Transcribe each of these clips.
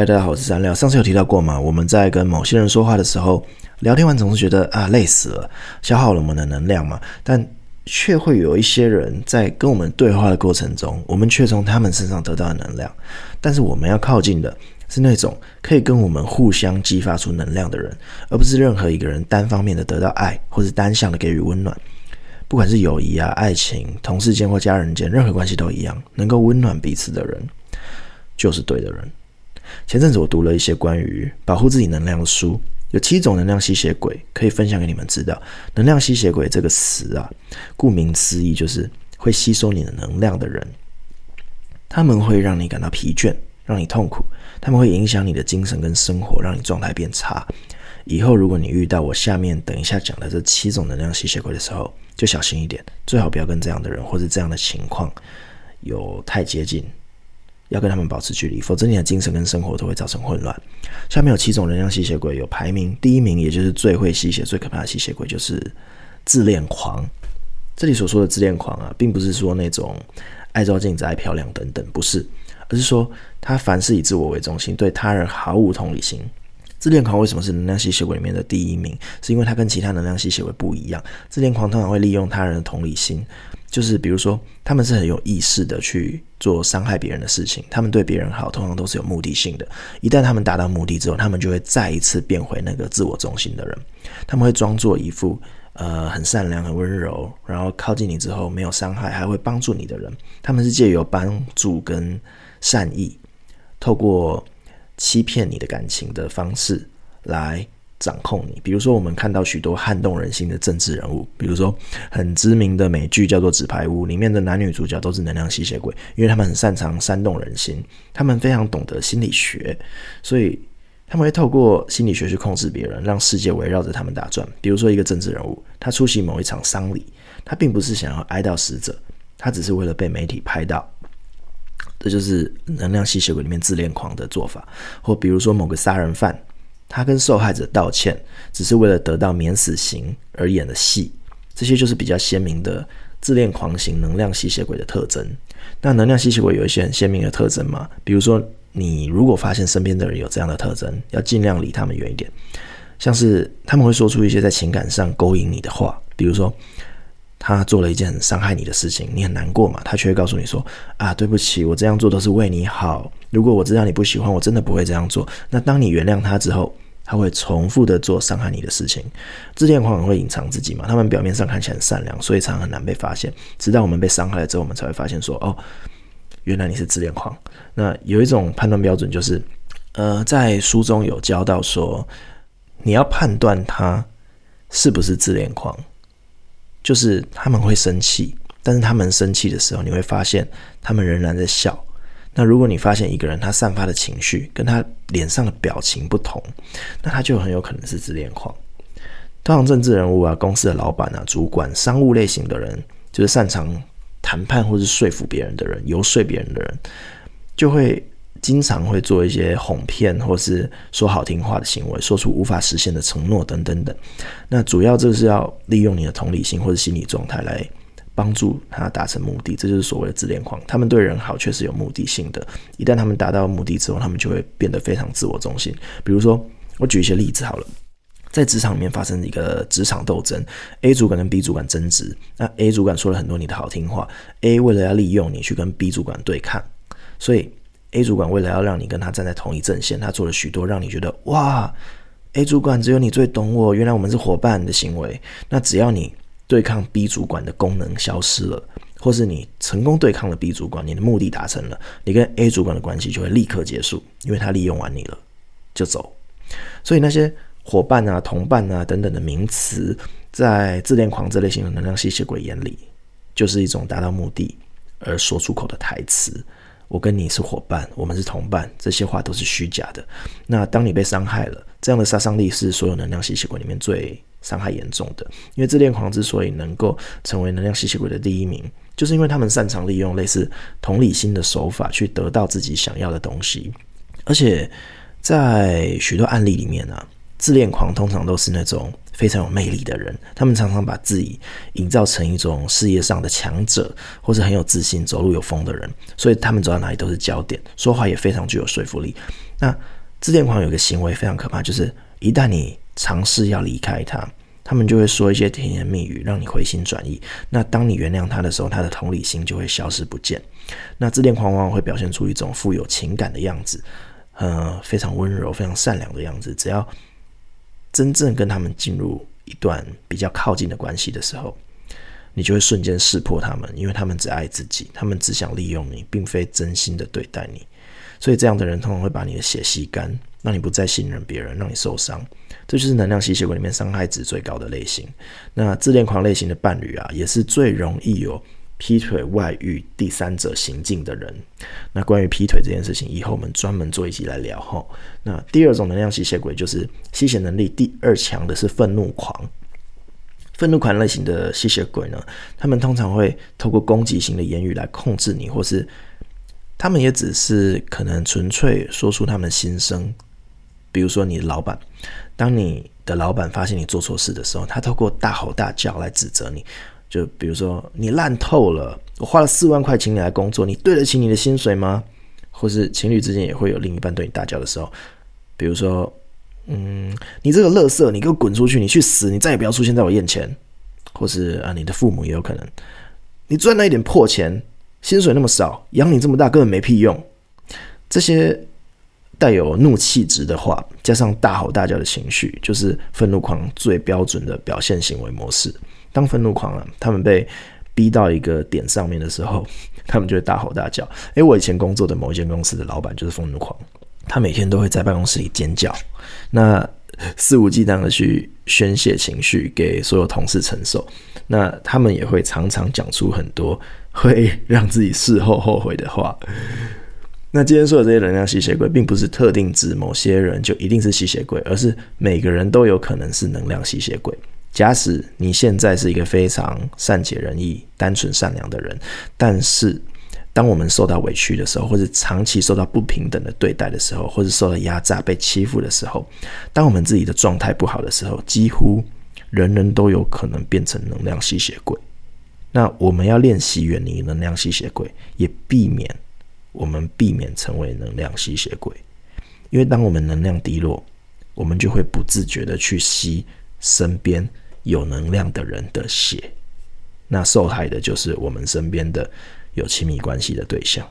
嗨，大家好，我是三料。上次有提到过嘛？我们在跟某些人说话的时候，聊天完总是觉得啊累死了，消耗了我们的能量嘛。但却会有一些人在跟我们对话的过程中，我们却从他们身上得到的能量。但是我们要靠近的是那种可以跟我们互相激发出能量的人，而不是任何一个人单方面的得到爱，或是单向的给予温暖。不管是友谊啊、爱情、同事间或家人间，任何关系都一样，能够温暖彼此的人，就是对的人。前阵子我读了一些关于保护自己能量的书，有七种能量吸血鬼可以分享给你们知道。能量吸血鬼这个词啊，顾名思义就是会吸收你的能量的人。他们会让你感到疲倦，让你痛苦，他们会影响你的精神跟生活，让你状态变差。以后如果你遇到我下面等一下讲的这七种能量吸血鬼的时候，就小心一点，最好不要跟这样的人或者这样的情况有太接近。要跟他们保持距离，否则你的精神跟生活都会造成混乱。下面有七种能量吸血鬼，有排名第一名，也就是最会吸血、最可怕的吸血鬼，就是自恋狂。这里所说的自恋狂啊，并不是说那种爱照镜子、爱漂亮等等，不是，而是说他凡事以自我为中心，对他人毫无同理心。自恋狂为什么是能量吸血鬼里面的第一名？是因为他跟其他能量吸血鬼不一样。自恋狂通常会利用他人的同理心。就是比如说，他们是很有意识的去做伤害别人的事情，他们对别人好，通常都是有目的性的。一旦他们达到目的之后，他们就会再一次变回那个自我中心的人。他们会装作一副呃很善良、很温柔，然后靠近你之后没有伤害，还会帮助你的人。他们是借由帮助跟善意，透过欺骗你的感情的方式来。掌控你，比如说我们看到许多撼动人心的政治人物，比如说很知名的美剧叫做《纸牌屋》，里面的男女主角都是能量吸血鬼，因为他们很擅长煽动人心，他们非常懂得心理学，所以他们会透过心理学去控制别人，让世界围绕着他们打转。比如说一个政治人物，他出席某一场丧礼，他并不是想要哀悼死者，他只是为了被媒体拍到，这就是能量吸血鬼里面自恋狂的做法。或比如说某个杀人犯。他跟受害者道歉，只是为了得到免死刑而演的戏，这些就是比较鲜明的自恋狂型能量吸血鬼的特征。那能量吸血鬼有一些很鲜明的特征吗？比如说，你如果发现身边的人有这样的特征，要尽量离他们远一点。像是他们会说出一些在情感上勾引你的话，比如说。他做了一件很伤害你的事情，你很难过嘛？他却会告诉你说：“啊，对不起，我这样做都是为你好。如果我知道你不喜欢，我真的不会这样做。”那当你原谅他之后，他会重复的做伤害你的事情。自恋狂很会隐藏自己嘛？他们表面上看起来很善良，所以常常很难被发现。直到我们被伤害了之后，我们才会发现说：“哦，原来你是自恋狂。”那有一种判断标准就是，呃，在书中有教到说，你要判断他是不是自恋狂。就是他们会生气，但是他们生气的时候，你会发现他们仍然在笑。那如果你发现一个人他散发的情绪跟他脸上的表情不同，那他就很有可能是自恋狂。通常政治人物啊、公司的老板啊、主管、商务类型的人，就是擅长谈判或是说服别人的人、游说别人的人，就会。经常会做一些哄骗或是说好听话的行为，说出无法实现的承诺等等等。那主要就是要利用你的同理心或者心理状态来帮助他达成目的，这就是所谓的自恋狂。他们对人好却是有目的性的，一旦他们达到目的之后，他们就会变得非常自我中心。比如说，我举一些例子好了，在职场里面发生一个职场斗争，A 主管跟 B 主管争执，那 A 主管说了很多你的好听话，A 为了要利用你去跟 B 主管对抗，所以。A 主管为了要让你跟他站在同一阵线，他做了许多让你觉得哇，A 主管只有你最懂我，原来我们是伙伴的行为。那只要你对抗 B 主管的功能消失了，或是你成功对抗了 B 主管，你的目的达成了，你跟 A 主管的关系就会立刻结束，因为他利用完你了就走。所以那些伙伴啊、同伴啊等等的名词，在自恋狂这类型的能量吸血鬼眼里，就是一种达到目的而说出口的台词。我跟你是伙伴，我们是同伴，这些话都是虚假的。那当你被伤害了，这样的杀伤力是所有能量吸血鬼里面最伤害严重的。因为自恋狂之所以能够成为能量吸血鬼的第一名，就是因为他们擅长利用类似同理心的手法去得到自己想要的东西。而且在许多案例里面呢、啊，自恋狂通常都是那种非常有魅力的人，他们常常把自己营造成一种事业上的强者，或是很有自信、走路有风的人，所以他们走到哪里都是焦点，说话也非常具有说服力。那自恋狂有个行为非常可怕，就是一旦你尝试要离开他，他们就会说一些甜言蜜语，让你回心转意。那当你原谅他的时候，他的同理心就会消失不见。那自恋狂往往会表现出一种富有情感的样子，呃，非常温柔、非常善良的样子。只要真正跟他们进入一段比较靠近的关系的时候，你就会瞬间识破他们，因为他们只爱自己，他们只想利用你，并非真心的对待你。所以这样的人通常会把你的血吸干，让你不再信任别人，让你受伤。这就是能量吸血鬼里面伤害值最高的类型。那自恋狂类型的伴侣啊，也是最容易有劈腿、外遇、第三者行径的人。那关于劈腿这件事情，以后我们专门做一集来聊哈。那第二种能量吸血鬼就是吸血能力第二强的是愤怒狂。愤怒狂类型的吸血鬼呢，他们通常会透过攻击型的言语来控制你，或是他们也只是可能纯粹说出他们的心声。比如说你的老板，当你的老板发现你做错事的时候，他透过大吼大叫来指责你。就比如说，你烂透了，我花了四万块请你来工作，你对得起你的薪水吗？或是情侣之间也会有另一半对你大叫的时候，比如说，嗯，你这个垃圾，你给我滚出去，你去死，你再也不要出现在我眼前。或是啊，你的父母也有可能，你赚了一点破钱，薪水那么少，养你这么大根本没屁用。这些带有怒气值的话，加上大吼大叫的情绪，就是愤怒狂最标准的表现行为模式。当愤怒狂啊，他们被逼到一个点上面的时候，他们就会大吼大叫。诶，我以前工作的某一间公司的老板就是愤怒狂，他每天都会在办公室里尖叫，那肆无忌惮的去宣泄情绪给所有同事承受。那他们也会常常讲出很多会让自己事后后悔的话。那今天说的这些能量吸血鬼，并不是特定指某些人就一定是吸血鬼，而是每个人都有可能是能量吸血鬼。假使你现在是一个非常善解人意、单纯善良的人，但是当我们受到委屈的时候，或者长期受到不平等的对待的时候，或者受到压榨、被欺负的时候，当我们自己的状态不好的时候，几乎人人都有可能变成能量吸血鬼。那我们要练习远离能量吸血鬼，也避免我们避免成为能量吸血鬼，因为当我们能量低落，我们就会不自觉的去吸身边。有能量的人的血，那受害的就是我们身边的有亲密关系的对象，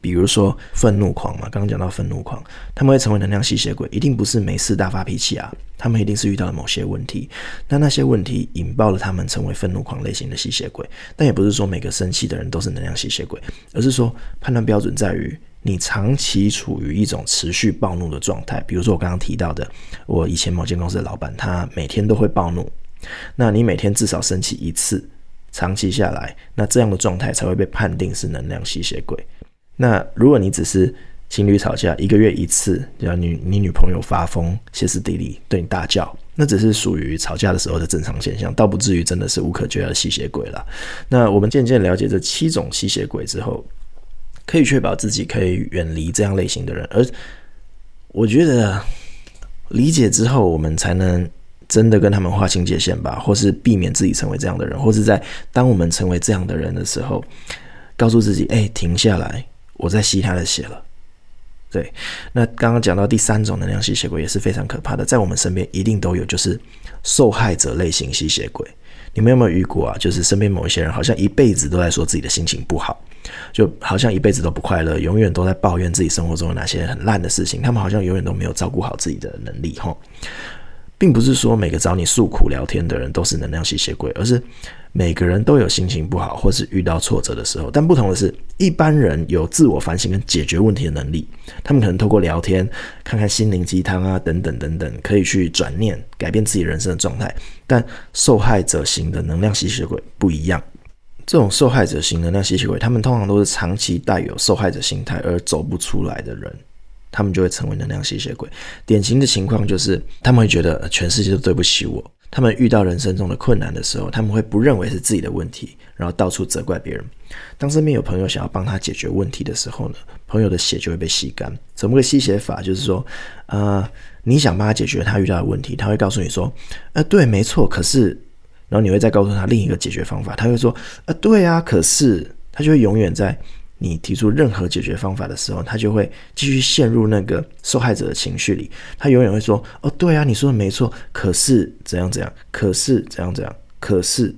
比如说愤怒狂嘛，刚刚讲到愤怒狂，他们会成为能量吸血鬼，一定不是没事大发脾气啊，他们一定是遇到了某些问题，那那些问题引爆了他们成为愤怒狂类型的吸血鬼，但也不是说每个生气的人都是能量吸血鬼，而是说判断标准在于你长期处于一种持续暴怒的状态，比如说我刚刚提到的，我以前某间公司的老板，他每天都会暴怒。那你每天至少生气一次，长期下来，那这样的状态才会被判定是能量吸血鬼。那如果你只是情侣吵架，一个月一次，只要你你女朋友发疯，歇斯底里对你大叫，那只是属于吵架的时候的正常现象，倒不至于真的是无可救药的吸血鬼了。那我们渐渐了解这七种吸血鬼之后，可以确保自己可以远离这样类型的人，而我觉得理解之后，我们才能。真的跟他们划清界限吧，或是避免自己成为这样的人，或是在当我们成为这样的人的时候，告诉自己：哎、停下来，我在吸他的血了。对，那刚刚讲到第三种能量吸血鬼也是非常可怕的，在我们身边一定都有，就是受害者类型吸血鬼。你们有没有遇过啊？就是身边某一些人，好像一辈子都在说自己的心情不好，就好像一辈子都不快乐，永远都在抱怨自己生活中有哪些很烂的事情。他们好像永远都没有照顾好自己的能力，吼。并不是说每个找你诉苦聊天的人都是能量吸血鬼，而是每个人都有心情不好或是遇到挫折的时候。但不同的是，一般人有自我反省跟解决问题的能力，他们可能透过聊天、看看心灵鸡汤啊等等等等，可以去转念改变自己人生的状态。但受害者型的能量吸血鬼不一样，这种受害者型能量吸血鬼，他们通常都是长期带有受害者心态而走不出来的人。他们就会成为能量吸血鬼。典型的情况就是，他们会觉得全世界都对不起我，他们遇到人生中的困难的时候，他们会不认为是自己的问题，然后到处责怪别人。当身边有朋友想要帮他解决问题的时候呢，朋友的血就会被吸干。怎么个吸血法？就是说，呃，你想帮他解决他遇到的问题，他会告诉你说，呃，对，没错，可是，然后你会再告诉他另一个解决方法，他会说，呃，对啊，可是，他就会永远在你提出任何解决方法的时候，他就会继续陷入那个受害者的情绪里。他永远会说，哦，对啊，你说的没错，可是怎样怎样，可是怎样怎样，可是。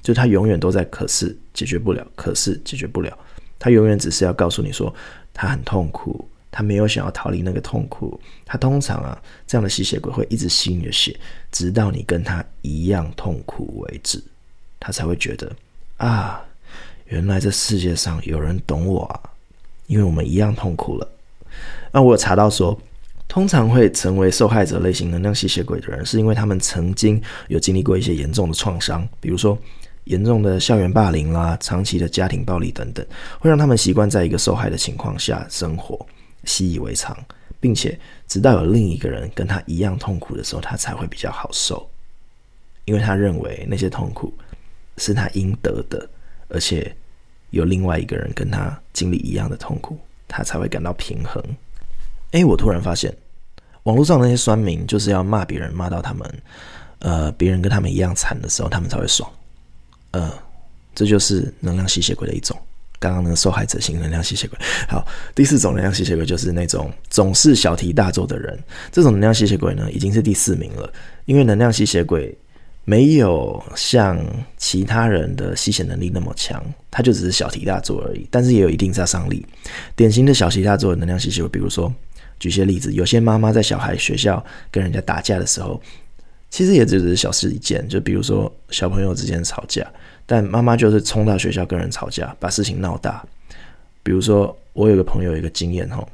就他永远都在，可是解决不了，可是解决不了。他永远只是要告诉你说，他很痛苦，他没有想要逃离那个痛苦。他通常啊，这样的吸血鬼会一直吸你的血，直到你跟他一样痛苦为止，他才会觉得啊，原来这世界上有人懂我啊，因为我们一样痛苦了。那我有查到说，通常会成为受害者类型能量吸血鬼的人，是因为他们曾经有经历过一些严重的创伤，比如说。严重的校园霸凌啦，长期的家庭暴力等等，会让他们习惯在一个受害的情况下生活，习以为常，并且直到有另一个人跟他一样痛苦的时候，他才会比较好受，因为他认为那些痛苦是他应得的，而且有另外一个人跟他经历一样的痛苦，他才会感到平衡。诶，我突然发现，网络上那些酸民就是要骂别人，骂到他们，呃，别人跟他们一样惨的时候，他们才会爽。呃，这就是能量吸血鬼的一种。刚刚那个受害者型能量吸血鬼。好，第四种能量吸血鬼就是那种总是小题大做的人。这种能量吸血鬼呢，已经是第四名了。因为能量吸血鬼没有像其他人的吸血能力那么强，他就只是小题大做而已。但是也有一定杀伤力。典型的小题大做的能量吸血，比如说，举些例子，有些妈妈在小孩学校跟人家打架的时候。其实也只是小事一件，就比如说小朋友之间吵架，但妈妈就是冲到学校跟人吵架，把事情闹大。比如说，我有个朋友有一个经验吼，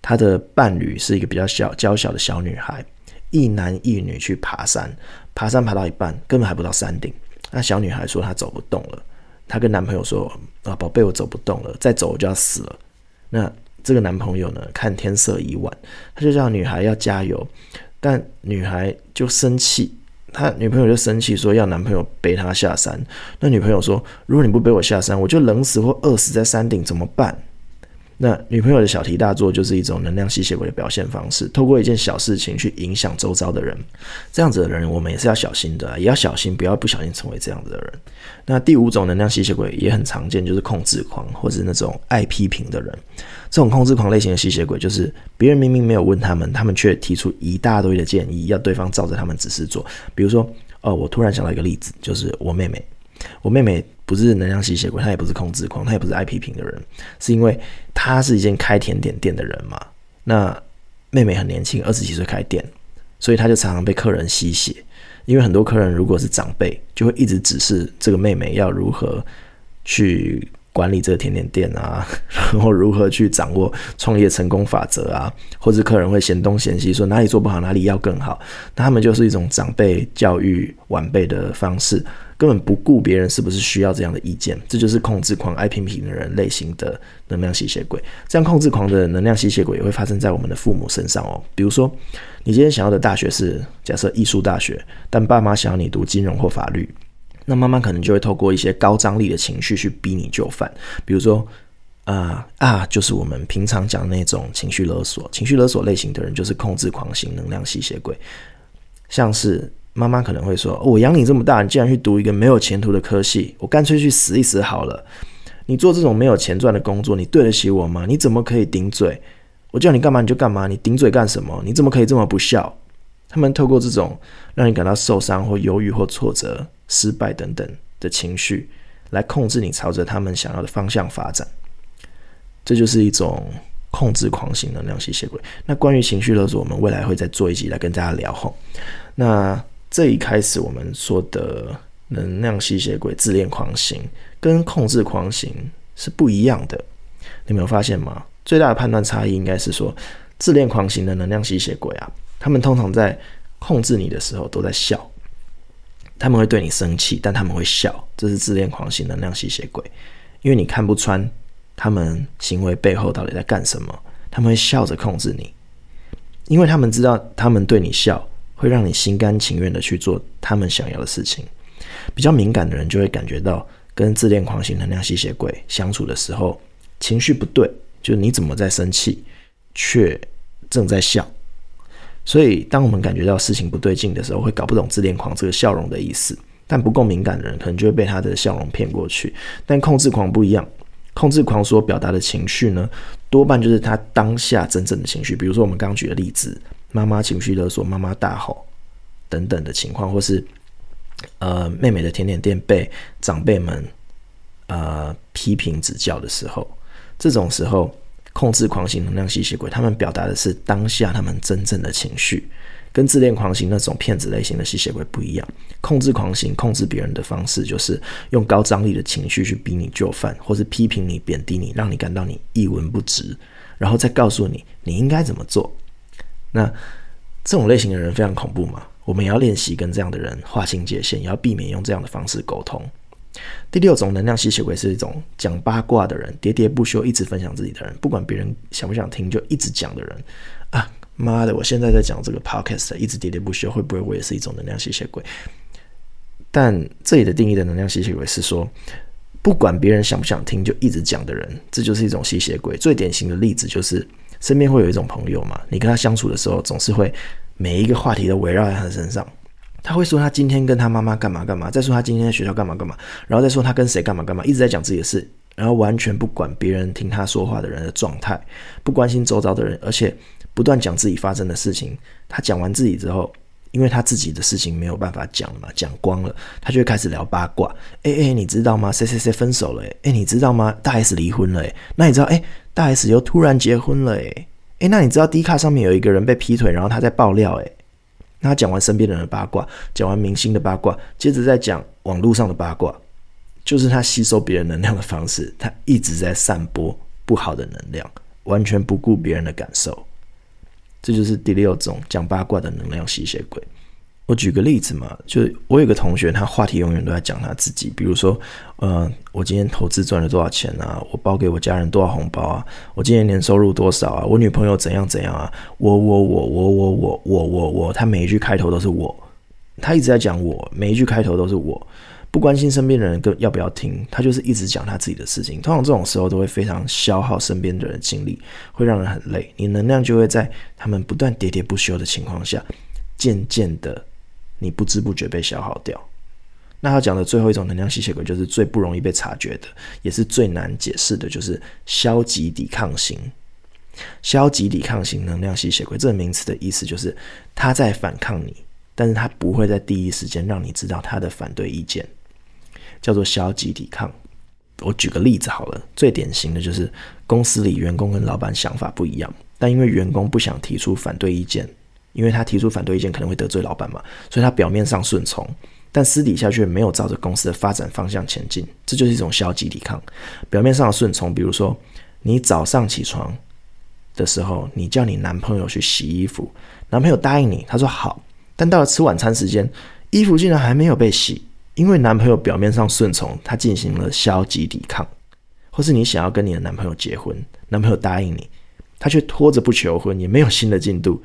他的伴侣是一个比较小娇小的小女孩，一男一女去爬山，爬山爬到一半，根本还不到山顶，那小女孩说她走不动了，她跟男朋友说啊，宝贝，我走不动了，再走我就要死了。那这个男朋友呢，看天色已晚，他就叫女孩要加油。但女孩就生气，他女朋友就生气说要男朋友背她下山。那女朋友说，如果你不背我下山，我就冷死或饿死在山顶，怎么办？那女朋友的小题大做就是一种能量吸血鬼的表现方式，透过一件小事情去影响周遭的人。这样子的人，我们也是要小心的，也要小心，不要不小心成为这样子的人。那第五种能量吸血鬼也很常见，就是控制狂或者那种爱批评的人。这种控制狂类型的吸血鬼，就是别人明明没有问他们，他们却提出一大堆的建议，要对方照着他们指示做。比如说，哦，我突然想到一个例子，就是我妹妹。我妹妹不是能量吸血鬼，他也不是控制狂，他也不是爱批评的人，是因为他是一间开甜点店的人嘛。那妹妹很年轻，二十几岁开店，所以他就常常被客人吸血。因为很多客人如果是长辈，就会一直指示这个妹妹要如何去。管理这个甜点店啊，然后如何去掌握创业成功法则啊，或者客人会嫌东嫌西，说哪里做不好，哪里要更好。那他们就是一种长辈教育晚辈的方式，根本不顾别人是不是需要这样的意见。这就是控制狂、爱批评的人类型的能量吸血鬼。这样控制狂的能量吸血鬼也会发生在我们的父母身上哦。比如说，你今天想要的大学是假设艺术大学，但爸妈想要你读金融或法律。那妈妈可能就会透过一些高张力的情绪去逼你就范，比如说，啊、啊，就是我们平常讲那种情绪勒索。情绪勒索类型的人就是控制狂型能量吸血鬼，像是妈妈可能会说：“我养你这么大，你竟然去读一个没有前途的科系，我干脆去死一死好了。你做这种没有钱赚的工作，你对得起我吗？你怎么可以顶嘴？我叫你干嘛你就干嘛，你顶嘴干什么？你怎么可以这么不孝？”他们透过这种让你感到受伤或忧郁或挫折。失败等等的情绪，来控制你朝着他们想要的方向发展，这就是一种控制狂型能量吸血鬼。那关于情绪勒索，我们未来会再做一集来跟大家聊吼。那这一开始我们说的能量吸血鬼自恋狂型跟控制狂型是不一样的，你没有发现吗？最大的判断差异应该是说，自恋狂型的能量吸血鬼啊，他们通常在控制你的时候都在笑。他们会对你生气，但他们会笑，这是自恋狂型能量吸血鬼，因为你看不穿他们行为背后到底在干什么，他们会笑着控制你，因为他们知道他们对你笑会让你心甘情愿的去做他们想要的事情。比较敏感的人就会感觉到，跟自恋狂型能量吸血鬼相处的时候，情绪不对，就你怎么在生气，却正在笑。所以，当我们感觉到事情不对劲的时候，会搞不懂自恋狂这个笑容的意思。但不够敏感的人，可能就会被他的笑容骗过去。但控制狂不一样，控制狂所表达的情绪呢，多半就是他当下真正的情绪。比如说我们刚刚举的例子，妈妈情绪勒索、妈妈大吼等等的情况，或是呃妹妹的甜点店被长辈们呃批评指教的时候，这种时候。控制狂型能量吸血鬼，他们表达的是当下他们真正的情绪，跟自恋狂型那种骗子类型的吸血鬼不一样。控制狂型控制别人的方式，就是用高张力的情绪去逼你就范，或是批评你、贬低你，让你感到你一文不值，然后再告诉你你应该怎么做。那这种类型的人非常恐怖嘛？我们也要练习跟这样的人划清界限，也要避免用这样的方式沟通。第六种能量吸血鬼是一种讲八卦的人，喋喋不休，一直分享自己的人，不管别人想不想听，就一直讲的人啊！妈的，我现在在讲这个 podcast，一直喋喋不休，会不会我也是一种能量吸血鬼？但这里的定义的能量吸血鬼是说，不管别人想不想听，就一直讲的人，这就是一种吸血鬼。最典型的例子就是身边会有一种朋友嘛，你跟他相处的时候，总是会每一个话题都围绕在他身上。他会说他今天跟他妈妈干嘛干嘛，再说他今天在学校干嘛干嘛，然后再说他跟谁干嘛干嘛，一直在讲自己的事，然后完全不管别人听他说话的人的状态，不关心周遭的人，而且不断讲自己发生的事情。他讲完自己之后，因为他自己的事情没有办法讲了嘛，讲光了，他就会开始聊八卦。哎哎，你知道吗？谁谁谁分手了？哎，你知道吗？大 S 离婚了？哎，那你知道？哎，大 S 又突然结婚了？哎，哎，那你知道 D 卡上面有一个人被劈腿，然后他在爆料？哎。那他讲完身边人的八卦，讲完明星的八卦，接着再讲网络上的八卦，就是他吸收别人能量的方式。他一直在散播不好的能量，完全不顾别人的感受。这就是第六种讲八卦的能量吸血鬼。我举个例子嘛，就我有个同学，他话题永远都在讲他自己，比如说，呃，我今天投资赚了多少钱啊？我包给我家人多少红包啊？我今年年收入多少啊？我女朋友怎样怎样啊？我我我我我我我我我，他每一句开头都是我，他一直在讲我，每一句开头都是我，不关心身边的人跟要不要听，他就是一直讲他自己的事情。通常这种时候都会非常消耗身边的人精力，会让人很累，你能量就会在他们不断喋喋不休的情况下，渐渐的。你不知不觉被消耗掉。那他讲的最后一种能量吸血鬼，就是最不容易被察觉的，也是最难解释的，就是消极抵抗型。消极抵抗型能量吸血鬼这个名词的意思就是他在反抗你，但是他不会在第一时间让你知道他的反对意见，叫做消极抵抗。我举个例子好了，最典型的就是公司里员工跟老板想法不一样，但因为员工不想提出反对意见。因为他提出反对意见可能会得罪老板嘛，所以他表面上顺从，但私底下却没有照着公司的发展方向前进，这就是一种消极抵抗。表面上的顺从，比如说你早上起床的时候，你叫你男朋友去洗衣服，男朋友答应你，他说好，但到了吃晚餐时间，衣服竟然还没有被洗，因为男朋友表面上顺从，他进行了消极抵抗。或是你想要跟你的男朋友结婚，男朋友答应你，他却拖着不求婚，也没有新的进度。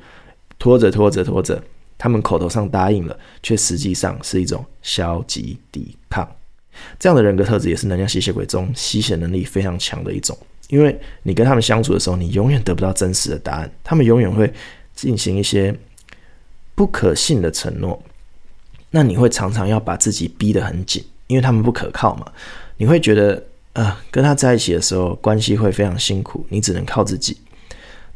拖着拖着拖着，他们口头上答应了，却实际上是一种消极抵抗。这样的人格特质也是能量吸血鬼中吸血能力非常强的一种。因为你跟他们相处的时候，你永远得不到真实的答案，他们永远会进行一些不可信的承诺。那你会常常要把自己逼得很紧，因为他们不可靠嘛。你会觉得啊、呃，跟他在一起的时候关系会非常辛苦，你只能靠自己。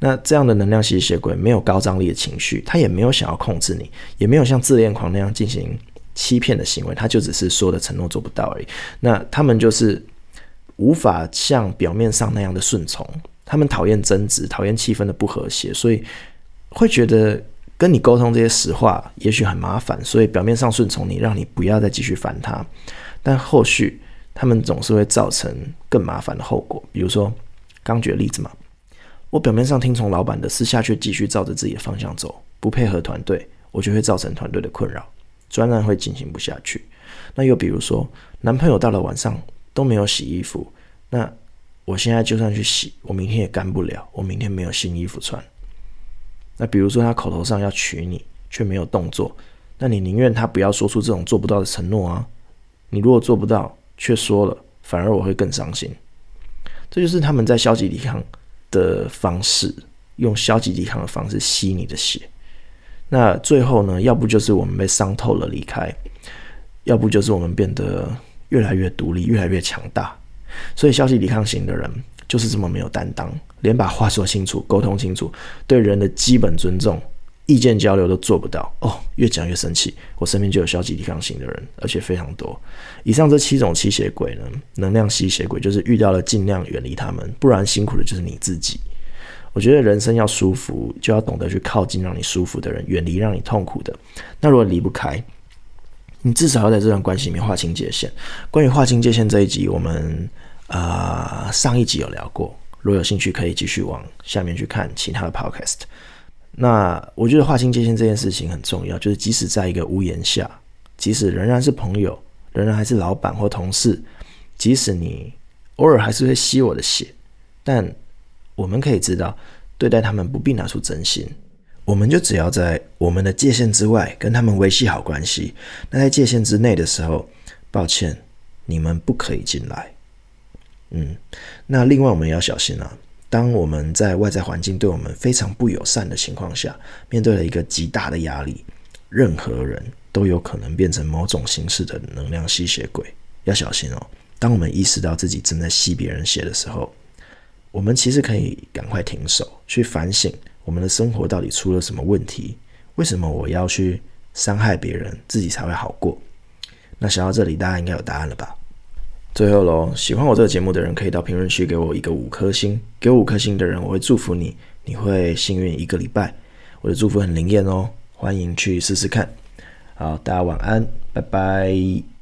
那这样的能量吸血鬼没有高张力的情绪，他也没有想要控制你，也没有像自恋狂那样进行欺骗的行为，他就只是说的承诺做不到而已。那他们就是无法像表面上那样的顺从，他们讨厌争执，讨厌气氛的不和谐，所以会觉得跟你沟通这些实话也许很麻烦，所以表面上顺从你，让你不要再继续烦他，但后续他们总是会造成更麻烦的后果，比如说刚举的例子嘛。我表面上听从老板的，私下却继续照着自己的方向走，不配合团队，我就会造成团队的困扰，专案会进行不下去。那又比如说，男朋友到了晚上都没有洗衣服，那我现在就算去洗，我明天也干不了，我明天没有新衣服穿。那比如说他口头上要娶你，却没有动作，那你宁愿他不要说出这种做不到的承诺啊。你如果做不到却说了，反而我会更伤心。这就是他们在消极抵抗的方式，用消极抵抗的方式吸你的血。那最后呢，要不就是我们被伤透了离开，要不就是我们变得越来越独立，越来越强大。所以消极抵抗型的人就是这么没有担当，连把话说清楚、沟通清楚、对人的基本尊重、意见交流都做不到。哦，越讲越生气。我身边就有消极抵抗型的人，而且非常多。以上这七种吸血鬼呢，能量吸血鬼就是遇到了尽量远离他们，不然辛苦的就是你自己。我觉得人生要舒服，就要懂得去靠近让你舒服的人，远离让你痛苦的。那如果离不开，你至少要在这段关系里面划清界限。关于划清界限这一集，我们啊、上一集有聊过，如果有兴趣可以继续往下面去看其他的 podcast。那我觉得划清界限这件事情很重要，就是即使在一个屋檐下，即使仍然是朋友，仍然还是老板或同事，即使你偶尔还是会吸我的血，但。我们可以知道，对待他们不必拿出真心，我们就只要在我们的界限之外跟他们维系好关系。那在界限之内的时候，抱歉，你们不可以进来。嗯，那另外我们也要小心啊。当我们在外在环境对我们非常不友善的情况下，面对了一个极大的压力，任何人都有可能变成某种形式的能量吸血鬼，要小心哦。当我们意识到自己正在吸别人血的时候，我们其实可以赶快停手，去反省我们的生活到底出了什么问题？为什么我要去伤害别人，自己才会好过？那想到这里，大家应该有答案了吧？最后喽，喜欢我这个节目的人，可以到评论区给我一个五颗星。给我五颗星的人，我会祝福你，你会幸运一个礼拜。我的祝福很灵验哦，欢迎去试试看。好，大家晚安，拜拜。